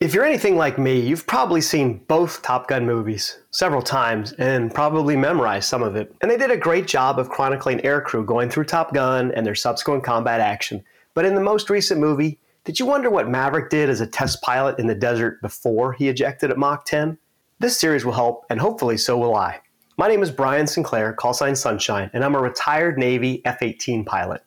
If you're anything like me, you've probably seen both Top Gun movies several times and probably memorized some of it. And they did a great job of chronicling aircrew going through Top Gun and their subsequent combat action. But in the most recent movie, did you wonder what Maverick did as a test pilot in the desert before he ejected at Mach 10? This series will help, and hopefully so will I. My name is Brian Sinclair, call sign Sunshine, and I'm a retired Navy F 18 pilot.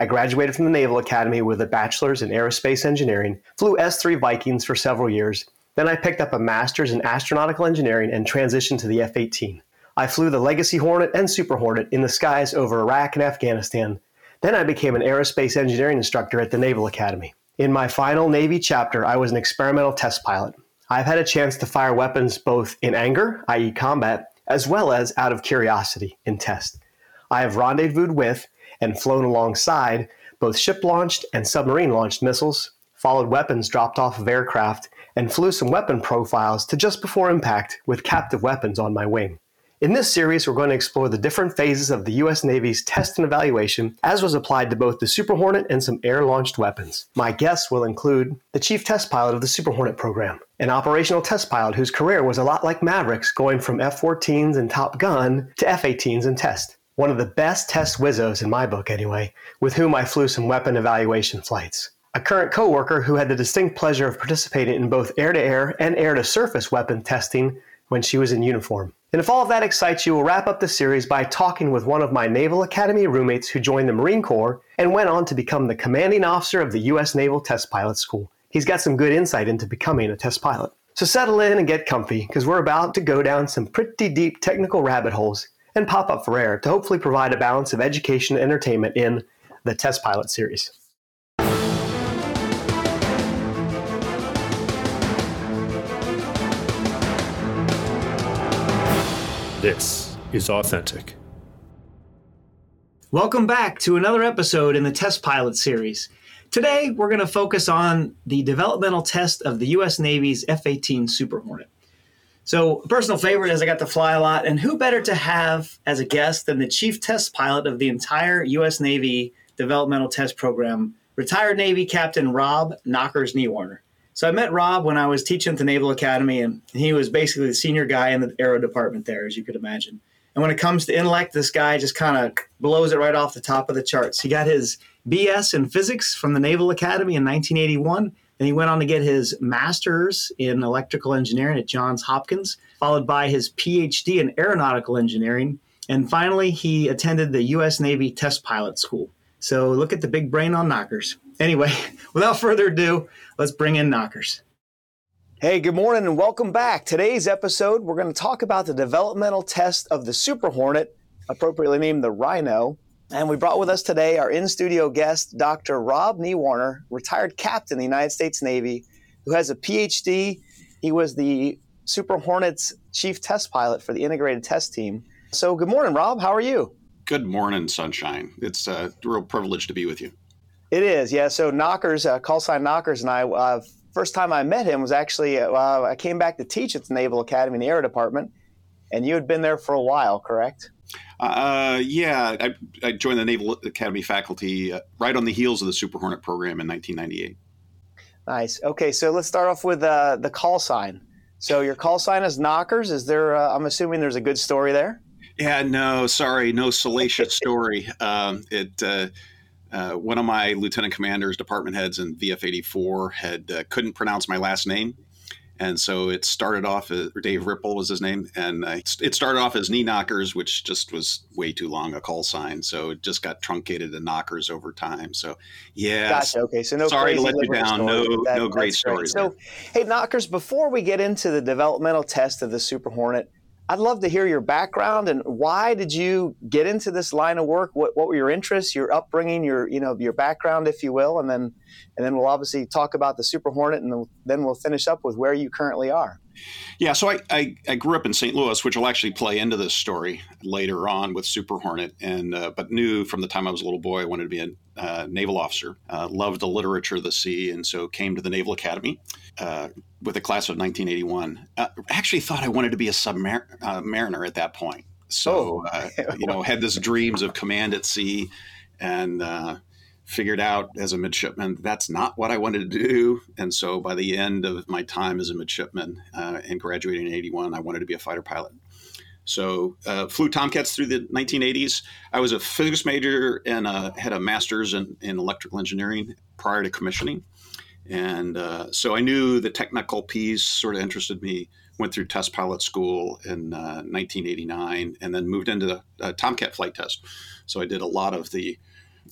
I graduated from the Naval Academy with a bachelor's in aerospace engineering, flew S 3 Vikings for several years. Then I picked up a master's in astronautical engineering and transitioned to the F 18. I flew the Legacy Hornet and Super Hornet in the skies over Iraq and Afghanistan. Then I became an aerospace engineering instructor at the Naval Academy. In my final Navy chapter, I was an experimental test pilot. I've had a chance to fire weapons both in anger, i.e., combat, as well as out of curiosity in test. I have rendezvoused with and flown alongside both ship launched and submarine launched missiles, followed weapons dropped off of aircraft, and flew some weapon profiles to just before impact with captive weapons on my wing. In this series, we're going to explore the different phases of the U.S. Navy's test and evaluation as was applied to both the Super Hornet and some air launched weapons. My guests will include the chief test pilot of the Super Hornet program, an operational test pilot whose career was a lot like Maverick's, going from F 14s and Top Gun to F 18s and test one of the best test wizzos in my book anyway, with whom I flew some weapon evaluation flights. A current coworker who had the distinct pleasure of participating in both air-to-air and air-to-surface weapon testing when she was in uniform. And if all of that excites you, we'll wrap up the series by talking with one of my Naval Academy roommates who joined the Marine Corps and went on to become the commanding officer of the U.S. Naval Test Pilot School. He's got some good insight into becoming a test pilot. So settle in and get comfy because we're about to go down some pretty deep technical rabbit holes and pop up for air to hopefully provide a balance of education and entertainment in the Test Pilot series. This is authentic. Welcome back to another episode in the Test Pilot series. Today, we're going to focus on the developmental test of the U.S. Navy's F 18 Super Hornet. So, personal favorite is I got to fly a lot, and who better to have as a guest than the chief test pilot of the entire U.S. Navy developmental test program, retired Navy Captain Rob Knockers Niewoehner. So, I met Rob when I was teaching at the Naval Academy, and he was basically the senior guy in the aero department there, as you could imagine. And when it comes to intellect, this guy just kind of blows it right off the top of the charts. He got his BS in physics from the Naval Academy in 1981 then he went on to get his master's in electrical engineering at Johns Hopkins, followed by his PhD in aeronautical engineering. And finally, he attended the U.S. Navy Test Pilot School. So look at the big brain on Knockers. Anyway, without further ado, let's bring in Knockers. Hey, good morning and welcome back. Today's episode, we're going to talk about the developmental test of the Super Hornet, appropriately named the Rhino. And we brought with us today our in studio guest, Dr. Rob Niewoehner, retired captain in the United States Navy, who has a PhD. He was the Super Hornets chief test pilot for the integrated test team. So, good morning, Rob. How are you? Good morning, Sunshine. It's a real privilege to be with you. It is, yeah. So, Knockers, uh, call sign Knockers, and I, uh, first time I met him was actually, uh, I came back to teach at the Naval Academy in the Air Department, and you had been there for a while, correct? Uh, yeah, I, I, joined the Naval Academy faculty uh, right on the heels of the Super Hornet program in 1998. Nice. Okay, so let's start off with uh, the call sign. So your call sign is Knockers. Is there? Uh, I'm assuming there's a good story there. Yeah, no, sorry, no salacious story. Um, it. Uh, uh, one of my lieutenant commanders, department heads in VF 84 had couldn't pronounce my last name, and so it started off as Dave Ripple was his name, and it started off as knee knockers, which just was way too long a call sign. So it just got truncated to knockers over time. So yeah, gotcha. Okay, so no sorry to let you down. Story, no, that, no great stories. So hey, knockers, before we get into the developmental test of the Super Hornet, I'd love to hear your background and why did you get into this line of work? What, what were your interests, your upbringing, your you know your background, if you will, and then and then we'll obviously talk about the Super Hornet, and then we'll finish up with where you currently are. Yeah, so I, I, I, grew up in St. Louis, which will actually play into this story later on with Super Hornet, and uh, but knew from the time I was a little boy I wanted to be a uh, naval officer. Uh, loved the literature of the sea, and so came to the Naval Academy uh, with a class of 1981. Uh, actually, thought I wanted to be a submariner uh, at that point. So oh. you know, had this dreams of command at sea, and figured out as a midshipman that's not what I wanted to do. And so by the end of my time as a midshipman uh, and graduating in 81, I wanted to be a fighter pilot. So uh, flew Tomcats through the 1980s. I was a physics major and uh, had a master's in, in, electrical engineering prior to commissioning. And uh, so I knew the technical piece sort of interested me. Went through test pilot school in 1989 uh, and then moved into the uh, Tomcat flight test. So I did a lot of the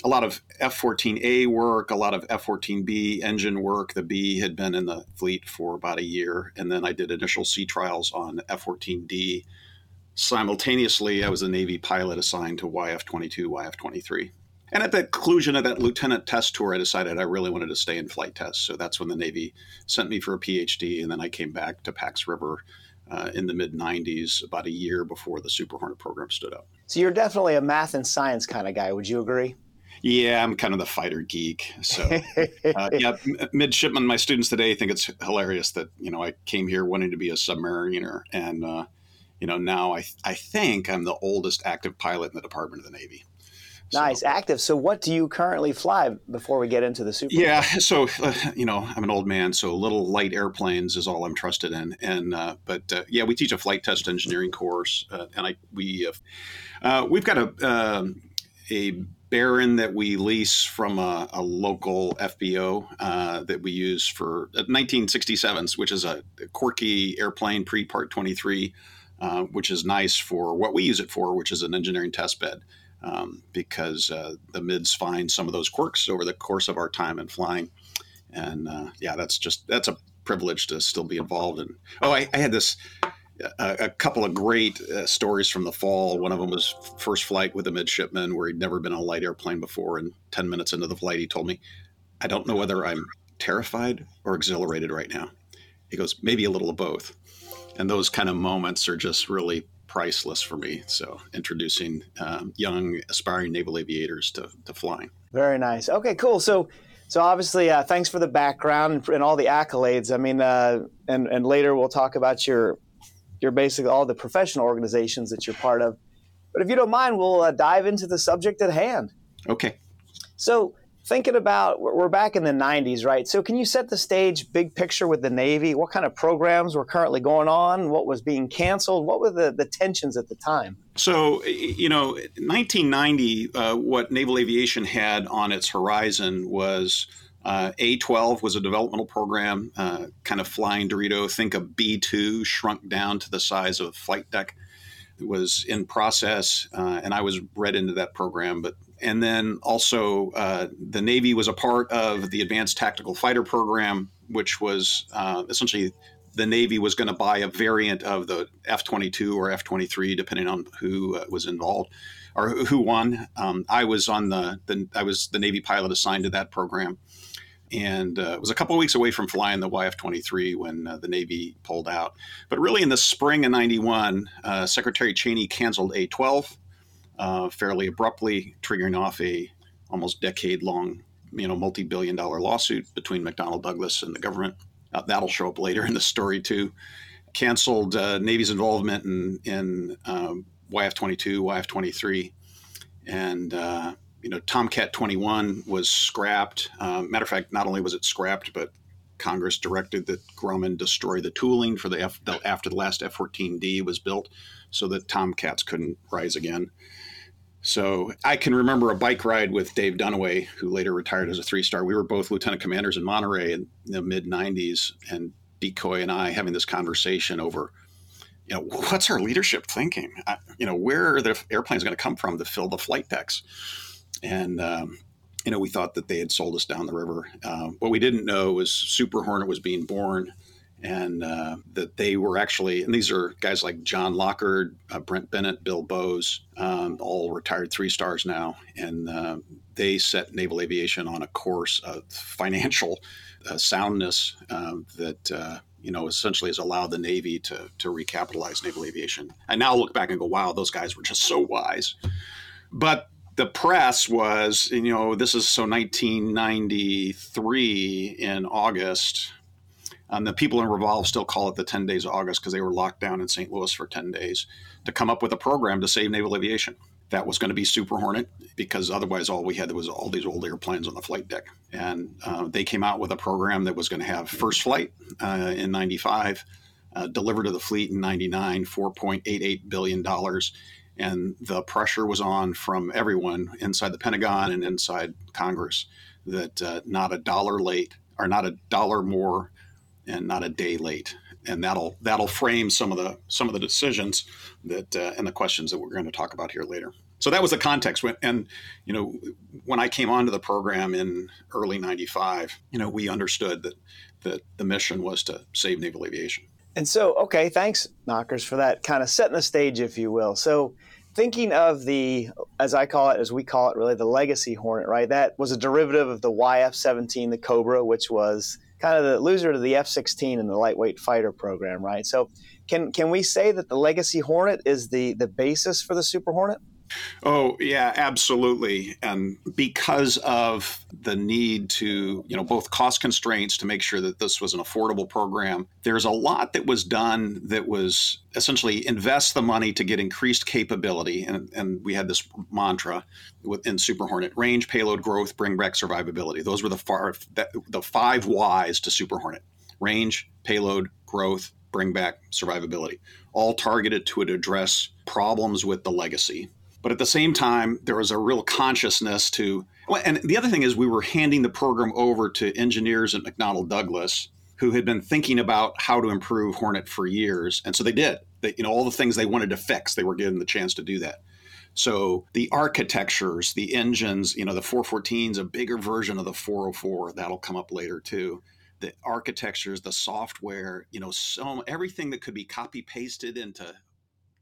a lot of F-14A work, a lot of F-14B engine work. The B had been in the fleet for about a year, and then I did initial sea trials on F-14D. Simultaneously, I was a Navy pilot assigned to YF-22, YF-23. And at the conclusion of that lieutenant test tour, I decided I really wanted to stay in flight tests. So that's when the Navy sent me for a PhD, and then I came back to Pax River uh, in the mid 90s, about a year before the Super Hornet program stood up. So you're definitely a math and science kind of guy. Would you agree? Yeah, I'm kind of the fighter geek. So, uh, yeah, midshipmen, my students today think it's hilarious that you know I came here wanting to be a submariner, and uh, you know now I I think I'm the oldest active pilot in the Department of the Navy. Nice, so, active. So, what do you currently fly before we get into the super? Yeah, so uh, you know, I'm an old man, so little light airplanes is all I'm trusted in. And uh, but uh, yeah, we teach a flight test engineering course, uh, and I we uh, we've got a um, a Baron that we lease from a, a local FBO uh, that we use for 1967s, uh, which is a quirky airplane pre Part 23, uh, which is nice for what we use it for, which is an engineering test bed. Um, because uh, the mids find some of those quirks over the course of our time in flying, and uh, yeah, that's just that's a privilege to still be involved in. Oh, I, I had this a, a couple of great uh, stories from the fall. One of them was first flight with a midshipman where he'd never been on a light airplane before. And 10 minutes into the flight, he told me, I don't know whether I'm terrified or exhilarated right now. He goes, maybe a little of both. And those kind of moments are just really priceless for me. So introducing um, young aspiring naval aviators to, to flying. Very nice. Okay, cool. So so obviously, uh, thanks for the background and, all the accolades. I mean, uh, and and later we'll talk about your you're basically all the professional organizations that you're part of. But if you don't mind, we'll uh, dive into the subject at hand. Okay. So, thinking about, we're back in the 90s, right? So, can you set the stage, big picture with the Navy? What kind of programs were currently going on? What was being canceled? What were the, the tensions at the time? So, you know, 1990, uh, what naval aviation had on its horizon was uh, A12 was a developmental program, uh, kind of flying Dorito. Think of B2 shrunk down to the size of a flight deck. It was in process, uh, and I was read into that program. But and then also uh, the Navy was a part of the Advanced Tactical Fighter Program, which was uh, essentially the Navy was going to buy a variant of the F-22 or F-23, depending on who uh, was involved or who won. Um, I was on the, the I was the Navy pilot assigned to that program and uh, was a couple of weeks away from flying the YF-23 when uh, the Navy pulled out. But really, in the spring of '91, uh, Secretary Cheney canceled A-12 uh, fairly abruptly, triggering off a almost decade-long, you know, multi-billion-dollar lawsuit between McDonnell Douglas and the government. Uh, that'll show up later in the story too. Canceled uh, Navy's involvement in, in um, YF-22, YF-23, and you know, Tomcat 21 was scrapped. Um, matter of fact, not only was it scrapped, but Congress directed that Grumman destroy the tooling for the, F, the after the last F-14D was built, so that Tomcats couldn't rise again. So I can remember a bike ride with Dave Dunaway, who later retired as a three-star. We were both lieutenant commanders in Monterey in the mid '90s, and Decoy and I having this conversation over, you know, what's our leadership thinking? I, you know, where are the airplanes going to come from to fill the flight decks? And um, you know we thought that they had sold us down the river. Uh, what we didn't know was Super Hornet was being born, and uh, that they were actually and these are guys like John Lockard, uh, Brent Bennitt, Bill Bowes, um, all retired three stars now, and uh, they set naval aviation on a course of financial uh, soundness um, that uh, you know, essentially has allowed the Navy to, to recapitalize naval aviation. I now look back and go, wow, those guys were just so wise. But the press was, you know, this is so 1993 in August. Um, the people in Revolve still call it the 10 days of August because they were locked down in St. Louis for 10 days to come up with a program to save naval aviation. that was going to be Super Hornet because otherwise all we had was all these old airplanes on the flight deck. And uh, they came out with a program that was going to have first flight uh, in 95, uh, delivered to the fleet in 99, $4.88 billion. And the pressure was on from everyone inside the Pentagon and inside Congress that uh, not a dollar late or not a dollar more and not a day late and that'll that'll frame some of the some of the decisions that uh, and the questions that we're going to talk about here later. So that was the context. And you know, when I came onto the program in early '95, you know, we understood that that the mission was to save naval aviation. And so, okay, thanks, Knockers, for that kind of setting the stage, if you will. So, thinking of the, as I call it, as we call it, really the legacy Hornet, right? That was a derivative of the YF-17, the Cobra, which was kind of the loser to the F-16 in the lightweight fighter program, right? So, can can we say that the Legacy Hornet is the the basis for the Super Hornet? Oh, yeah, absolutely. And because of the need to, you know, both cost constraints to make sure that this was an affordable program, there's a lot that was done that was essentially invest the money to get increased capability. And, and we had this mantra within Super Hornet range, payload growth, bring back survivability. Those were the, far, the five whys to Super Hornet range, payload, growth, bring back survivability, all targeted to address problems with the legacy but at the same time, there was a real consciousness to, and the other thing is we were handing the program over to engineers at McDonnell Douglas who had been thinking about how to improve Hornet for years. And so they did. They, you know, all the things they wanted to fix, they were given the chance to do that. So the architectures, the engines, you know, the 414 is a bigger version of the 404. That'll come up later too. The architectures, the software, you know, so everything that could be copy pasted into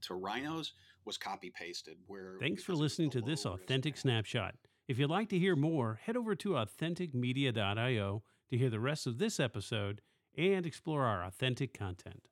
to rhinos was copy pasted. Where thanks for listening to this authentic snapshot. If you'd like to hear more, head over to authenticmedia.io to hear the rest of this episode and explore our authentic content.